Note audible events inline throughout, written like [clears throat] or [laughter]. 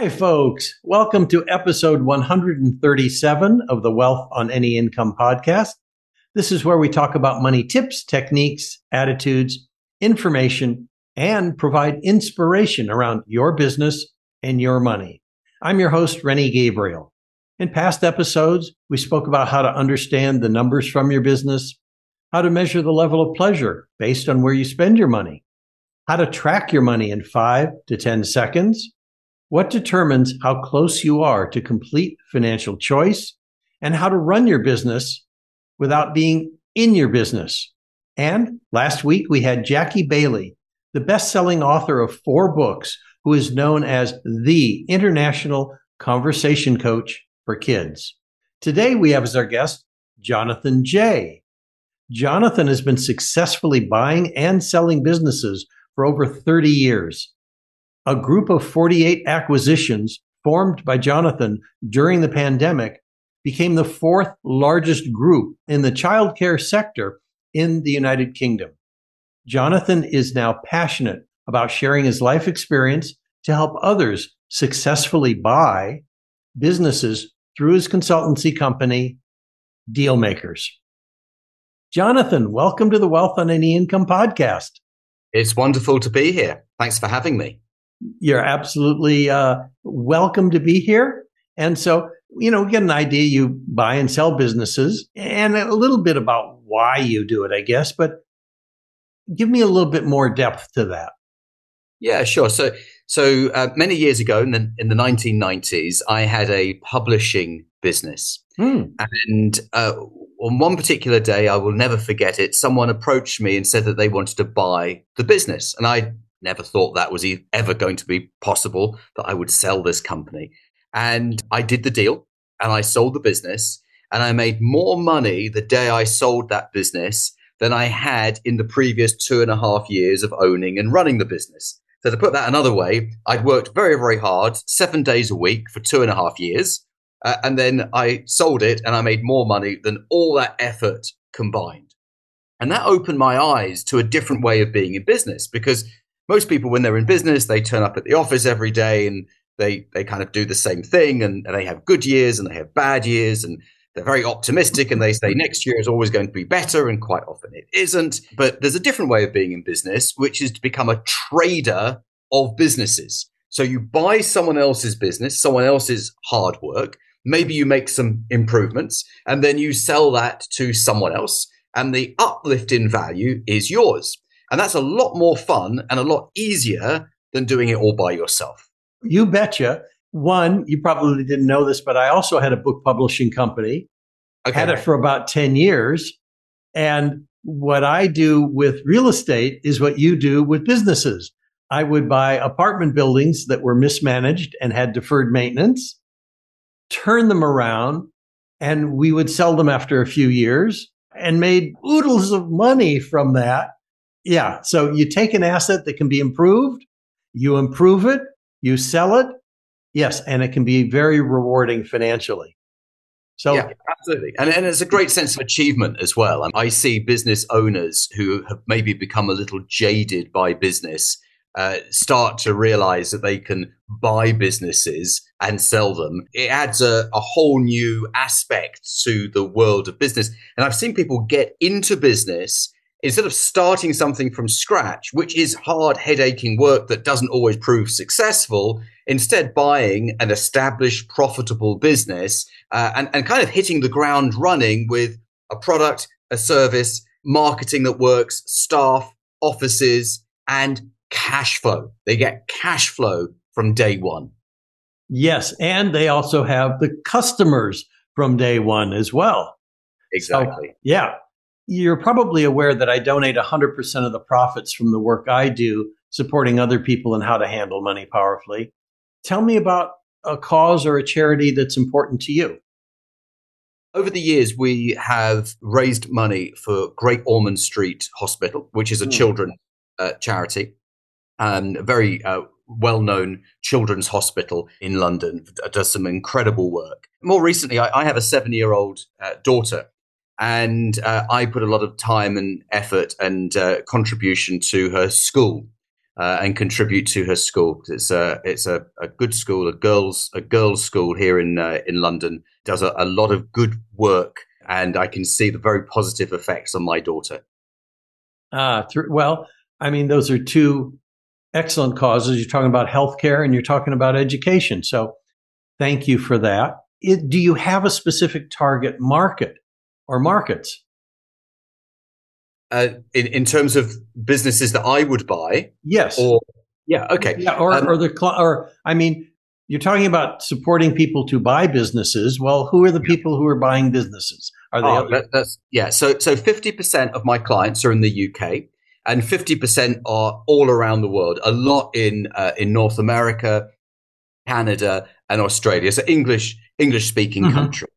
Hi, folks. Welcome to episode 137 of the Wealth on Any Income podcast. This is where we talk about money tips, techniques, attitudes, information, and provide inspiration around your business and your money. I'm your host, Rennie Gabriel. In past episodes, we spoke about how to understand the numbers from your business, how to measure the level of pleasure based on where you spend your money, how to track your money in five to 10 seconds, what determines how close you are to complete financial choice, and how to run your business without being in your business. And last week we had Jackie Bailey, the best selling author of four books, who is known as the international conversation coach for kids. Today we have as our guest Jonathan Jay. Jonathan has been successfully buying and selling businesses for over 30 years. A group of 48 acquisitions formed by Jonathan during the pandemic became the fourth largest group in the childcare sector in the United Kingdom. Jonathan is now passionate about sharing his life experience to help others successfully buy businesses through his consultancy company, Dealmakers. Jonathan, welcome to the Wealth on Any Income podcast. It's wonderful to be here. Thanks for having me. You're absolutely uh, welcome to be here. And so, you know, get an idea. You buy and sell businesses and a little bit about why you do it, I guess, but give me a little bit more depth to that. Yeah, sure. So, so uh, many years ago in the in the 1990s, I had a publishing business, hmm. and uh, on one particular day, I will never forget it. Someone approached me and said that they wanted to buy the business, and I never thought that was ever going to be possible that I would sell this company. And I did the deal and I sold the business and I made more money the day I sold that business than I had in the previous two and a half years of owning and running the business. So to put that another way, I'd worked very, very hard, seven days a week for two and a half years. Uh, and then I sold it and I made more money than all that effort combined. And that opened my eyes to a different way of being in business because most people, when they're in business, they turn up at the office every day and they they kind of do the same thing and, and they have good years and they have bad years and they're very optimistic and they say next year is always going to be better and quite often it isn't. But there's a different way of being in business which is to become a trader of businesses. So you buy someone else's business someone else's hard work maybe you make some improvements and then you sell that to someone else and the uplift in value is yours and that's a lot more fun and a lot easier than doing it all by yourself. You betcha. One, you probably didn't know this, but I also had a book publishing company. Okay. Had it for about 10 years. And what I do with real estate is what you do with businesses. I would buy apartment buildings that were mismanaged and had deferred maintenance, turn them around, and we would sell them after a few years and made oodles of money from that yeah. So you take an asset that can be improved, you improve it, you sell it. Yes. And it can be very rewarding financially. So, yeah, absolutely. And, and it's a great sense of achievement as well. I see business owners who have maybe become a little jaded by business uh, start to realize that they can buy businesses and sell them. It adds a, a whole new aspect to the world of business. And I've seen people get into business instead of starting something from scratch, which is hard, headaching work that doesn't always prove successful, instead buying an established, profitable business uh, and, and kind of hitting the ground running with a product, a service, marketing that works, staff, offices, and cash flow. They get cash flow from day one. Yes. And they also have the customers from day one as well. Exactly. So, yeah you're probably aware that I donate 100% of the profits from the work I do supporting other people and how to handle money powerfully. Tell me about a cause or a charity that's important to you. Over the years, we have raised money for Great Ormond Street Hospital, which is a mm. children's uh, charity, and a very uh, well known children's hospital in London. Does some incredible work. More recently, I, I have a seven year old uh, daughter and uh, I put a lot of time and effort and uh, contribution to her school. uh, and contribute to her school. It's a it's a, a good school, a girls a girls school here in uh, in London. Does a, a lot of good work, and I can see the very positive effects on my daughter. Ah, th- well, I mean, those are two excellent causes. You're talking about healthcare and you're talking about education. So, thank you for that. It, do you have a specific target market or markets? Uh, in in terms of businesses that I would buy, yes. Or yeah, okay. Yeah, or um, or the or I mean, you're talking about supporting people to buy businesses. Well, who are the people who are buying businesses? Are they? Oh, that, that's yeah. So so fifty percent of my clients are in the UK, and fifty percent are all around the world. A lot in uh, in North America, Canada, and Australia. So English English speaking mm-hmm. country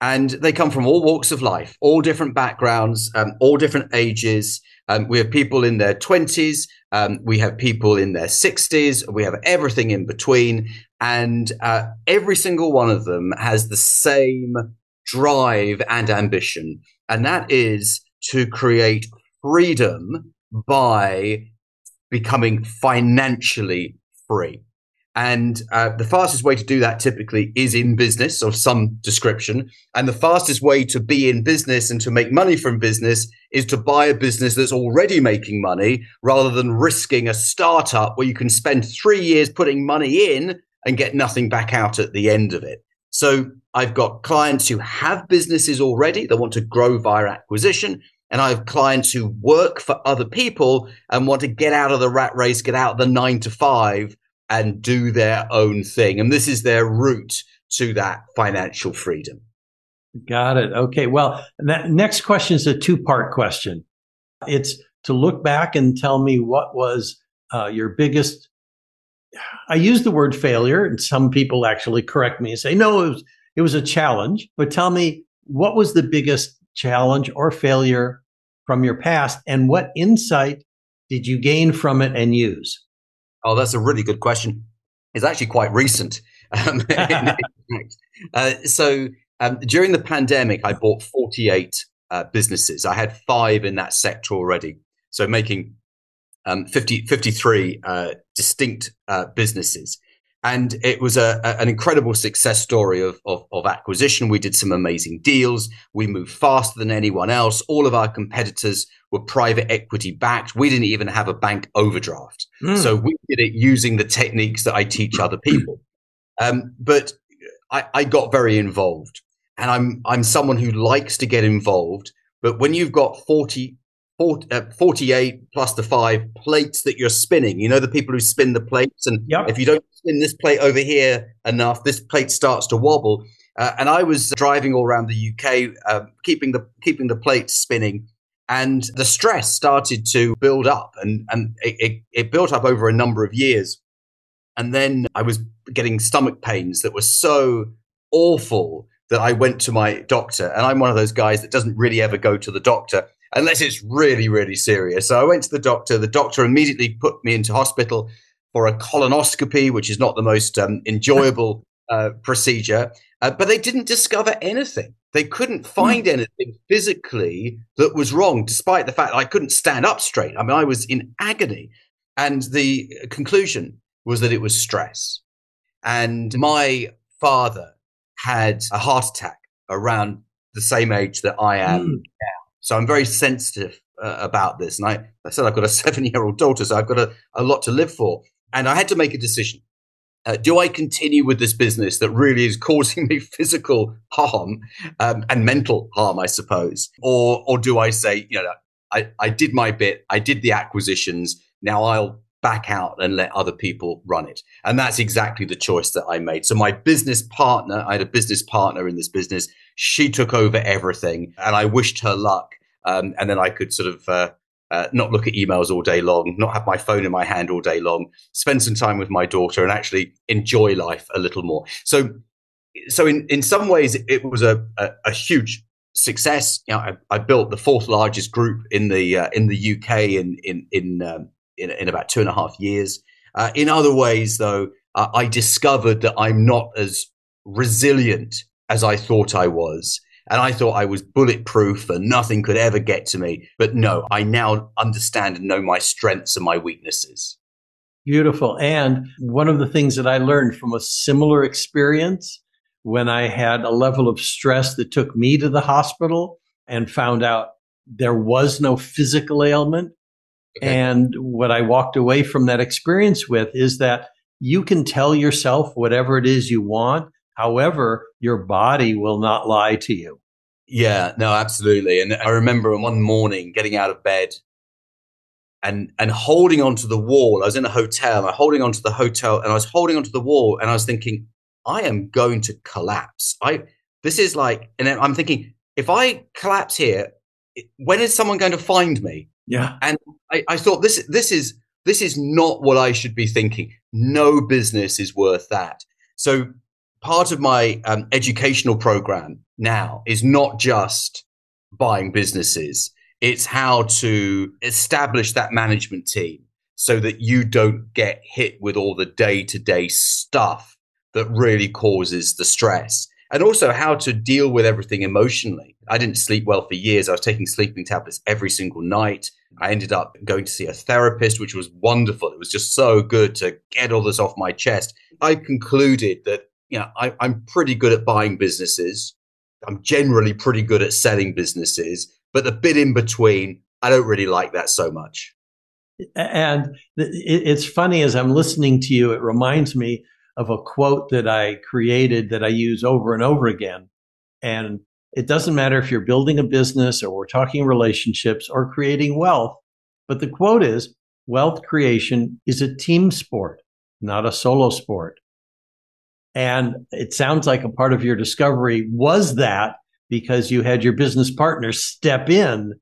and they come from all walks of life, all different backgrounds, um, all different ages. Um, we have people in their 20s, um, we have people in their 60s, we have everything in between. And uh, every single one of them has the same drive and ambition, and that is to create freedom by becoming financially free. And uh, the fastest way to do that typically is in business of some description. And the fastest way to be in business and to make money from business is to buy a business that's already making money rather than risking a startup where you can spend three years putting money in and get nothing back out at the end of it. So I've got clients who have businesses already that want to grow via acquisition. And I have clients who work for other people and want to get out of the rat race, get out of the nine to five and do their own thing. And this is their route to that financial freedom. Got it. Okay. Well, that next question is a two part question. It's to look back and tell me what was uh, your biggest. I use the word failure, and some people actually correct me and say, no, it was, it was a challenge. But tell me, what was the biggest challenge or failure from your past, and what insight did you gain from it and use? Oh, that's a really good question. It's actually quite recent. [laughs] Um, [laughs] uh, so um, during the pandemic, I bought 48 uh, businesses. I had five in that sector already. So making um, 50, 53 uh, distinct uh, businesses. And it was a, a, an incredible success story of, of, of, acquisition. We did some amazing deals. We moved faster than anyone else. All of our competitors were private equity backed. We didn't even have a bank overdraft. Mm. So we did it using the techniques that I teach other [clears throat] people. Um, but I, I got very involved. And I'm, I'm someone who likes to get involved. But when you've got 40, 40, uh, 48 plus the five plates that you're spinning. You know, the people who spin the plates. And yep. if you don't spin this plate over here enough, this plate starts to wobble. Uh, and I was driving all around the UK, uh, keeping the keeping the plates spinning, and the stress started to build up, and and it, it, it built up over a number of years. And then I was getting stomach pains that were so awful that I went to my doctor. And I'm one of those guys that doesn't really ever go to the doctor unless it's really, really serious. So I went to the doctor. The doctor immediately put me into hospital for a colonoscopy, which is not the most um, enjoyable [laughs] uh, procedure. Uh, but they didn't discover anything. They couldn't hmm. find mm. anything physically that was wrong, despite the fact I couldn't stand up straight. I mean, I was in agony. And the conclusion was that it was stress. And my father had a heart attack around the same age that I am mm. now. So I'm very sensitive uh, about this. And I, I said I've got a [laughs] seven year old daughter, so I've got a, a lot to live for. And I had to make a decision. Uh, do I continue with this business that really is [laughs] causing me physical harm um, and mental harm, I suppose? Or, or do I say, you know, I, I did my bit, I did the acquisitions, now I'll back out and let other people run it. And that's exactly the choice that I made. So my business partner, I had a business partner in this business. She took over everything and I wished her luck. Um, and then I could sort of, uh, uh, not look at emails all day long, not have my phone in my hand all day long, spend some time with my daughter and actually enjoy life a little more. So, so in, in some ways it was a, a, a huge success. You know, I, I, built the fourth largest group in the, uh, in the UK in, in, in, um, in, in about two and a half years. Uh, in other ways, though, uh, I discovered that I'm not as resilient as I thought I was. And I thought I was bulletproof and nothing could ever get to me. But no, I now understand and know my strengths and my weaknesses. Beautiful. And one of the things that I learned from a similar experience when I had a level of stress that took me to the hospital and found out there was no physical ailment. Okay. And what I walked away from that experience with is that you can tell yourself whatever it is you want. However, your body will not lie to you. Yeah, no, absolutely. And I remember one morning getting out of bed and and holding onto the wall. I was in a hotel, I'm holding onto the hotel, and I was holding onto the wall, and I was thinking, I am going to collapse. I this is like, and then I'm thinking, if I collapse here, when is someone going to find me? Yeah. And I, I thought this this is this is not what I should be thinking. No business is worth that. So part of my um, educational program now is not just buying businesses it's how to establish that management team so that you don't get hit with all the day to day stuff that really causes the stress. And also how to deal with everything emotionally. I didn't sleep well for years. I was taking sleeping tablets every single night. I ended up going to see a therapist, which was wonderful. It was just so good to get all this off my chest. I concluded that, you know, I, I'm pretty good at buying businesses. I'm generally pretty good at selling businesses. But the bit in between, I don't really like that so much. And it's funny as I'm listening to you, it reminds me of a quote that I created that I use over and over again. And it doesn't matter if you're building a business or we're talking relationships or creating wealth, but the quote is wealth creation is a team sport, not a solo sport. And it sounds like a part of your discovery was that because you had your business partner step in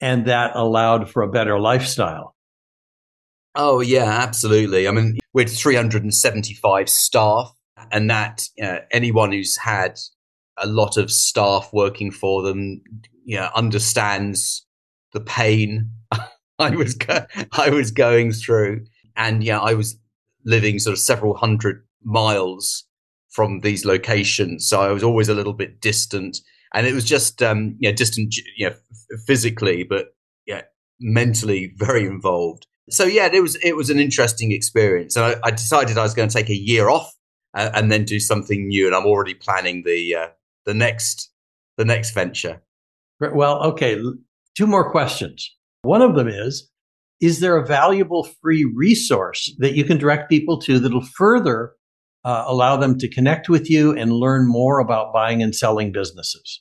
and that allowed for a better lifestyle. Oh, yeah, absolutely. I mean, we're 375 staff, and that uh, anyone who's had a lot of staff working for them, you know, understands the pain [laughs] I was go- I was going through, and yeah, I was living sort of several hundred miles from these locations, so I was always a little bit distant and it was just um, you know distant, you know, physically, but yeah, mentally very involved. So yeah, it was it was an interesting experience, and I, I decided I was going to take a year off uh, and then do something new, and I'm already planning the uh, the next the next venture. Well, okay, two more questions. One of them is is there a valuable free resource that you can direct people to that'll further uh, allow them to connect with you and learn more about buying and selling businesses?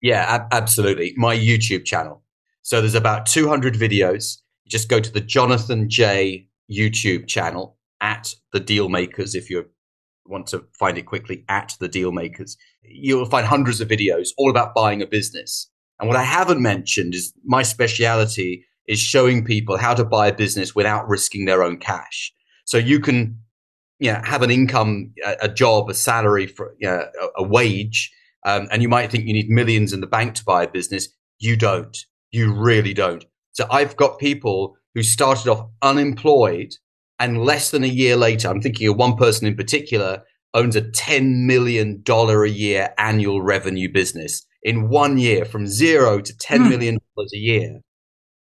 Yeah, ab- absolutely. My YouTube channel. So there's about 200 videos. Just go to the Jonathan Jay YouTube channel at the Dealmakers if you want to find it quickly at the Dealmakers. You'll find hundreds of videos all about buying a business. And what I haven't mentioned is my speciality is showing people how to buy a business without risking their own cash. So you can you know, have an income, a, a job, a salary, for you know, a, a, wage, um, and you might think you need millions in the bank to buy a business. You don't. You really don't. So I've got people who started off unemployed, and less than a year later, I'm thinking of one person in particular owns a $10 million a year annual revenue business in one year from zero to $10 mm. million a year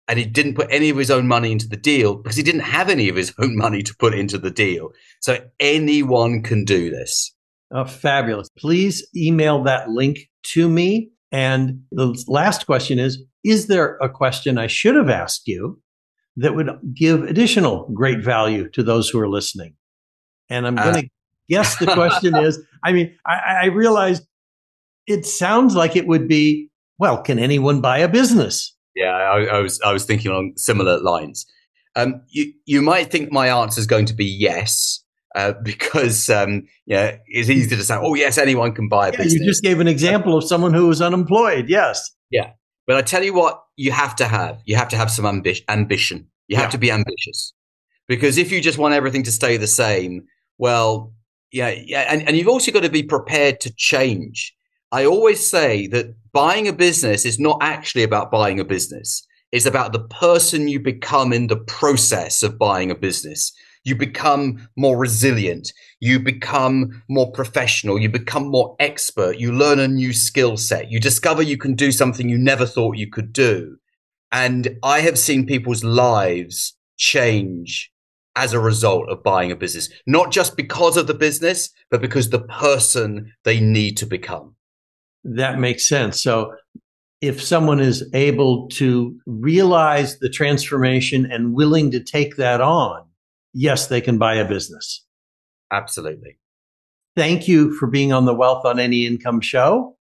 and he didn't put any of his own money into the deal because he didn't have any of his own [laughs] money to put into the deal. So anyone can do this. Oh, fabulous. Please email that link to me. And the last question is Is there a question I should have asked you that would give additional great value to those who are listening? And I'm going to uh, guess the question [laughs] is I mean, I, I realized it sounds like it would be well, can anyone buy a business? Yeah, I, I, was I was thinking on similar lines. Um, you you might think my answer is going to be yes, uh, [laughs] because um, yeah, it's easy to say, oh yes, anyone can buy a yeah, business. You just gave an example of someone who was unemployed. Yes. Yeah, but I tell you what, you have to have you have to have some ambi- ambition. You have yeah. to be ambitious, because if you just want everything to stay the same, well, yeah, yeah, and, and you've also got to be prepared to change. I always say that buying a business is not actually about buying a business. It's about the person you become in the process of buying a business. You become more resilient. You become more professional. You become more expert. You learn a new skill set. You discover you can do something you never thought you could do. And I have seen people's lives change as a result of buying a business, not just because of the business, but because the person they need to become. That makes sense. So if someone is able to realize the transformation and willing to take that on, yes, they can buy a business. Absolutely. Thank you for being on the Wealth on Any Income show.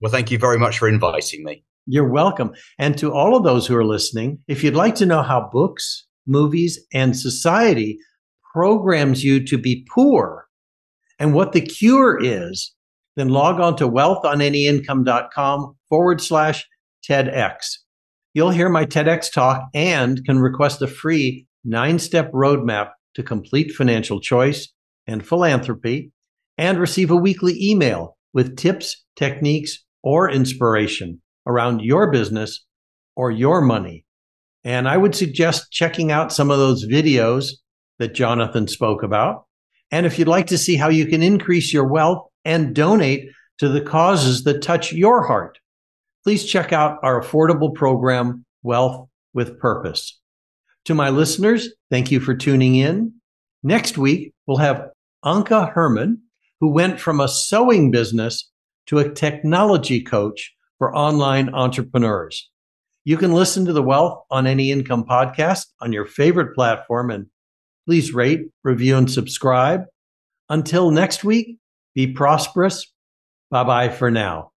Well, thank you very much for inviting me. You're welcome. And to all of those who are listening, if you'd like to know how books, movies, and society programs you to be poor and what the cure is, then log on to wealthonanyincome.com forward slash TEDx. You'll hear my TEDx talk and can request a free nine step roadmap to complete financial choice and philanthropy and receive a weekly email with tips, techniques, or inspiration around your business or your money. And I would suggest checking out some of those videos that Jonathan spoke about. And if you'd like to see how you can increase your wealth and donate to the causes that touch your heart, please check out our affordable program, Wealth with Purpose. To my listeners, thank you for tuning in. Next week, we'll have Anka Herman, who went from a sewing business to a technology coach for online entrepreneurs. You can listen to the Wealth on Any Income podcast on your favorite platform and please rate, review, and subscribe. Until next week, be prosperous. Bye bye for now.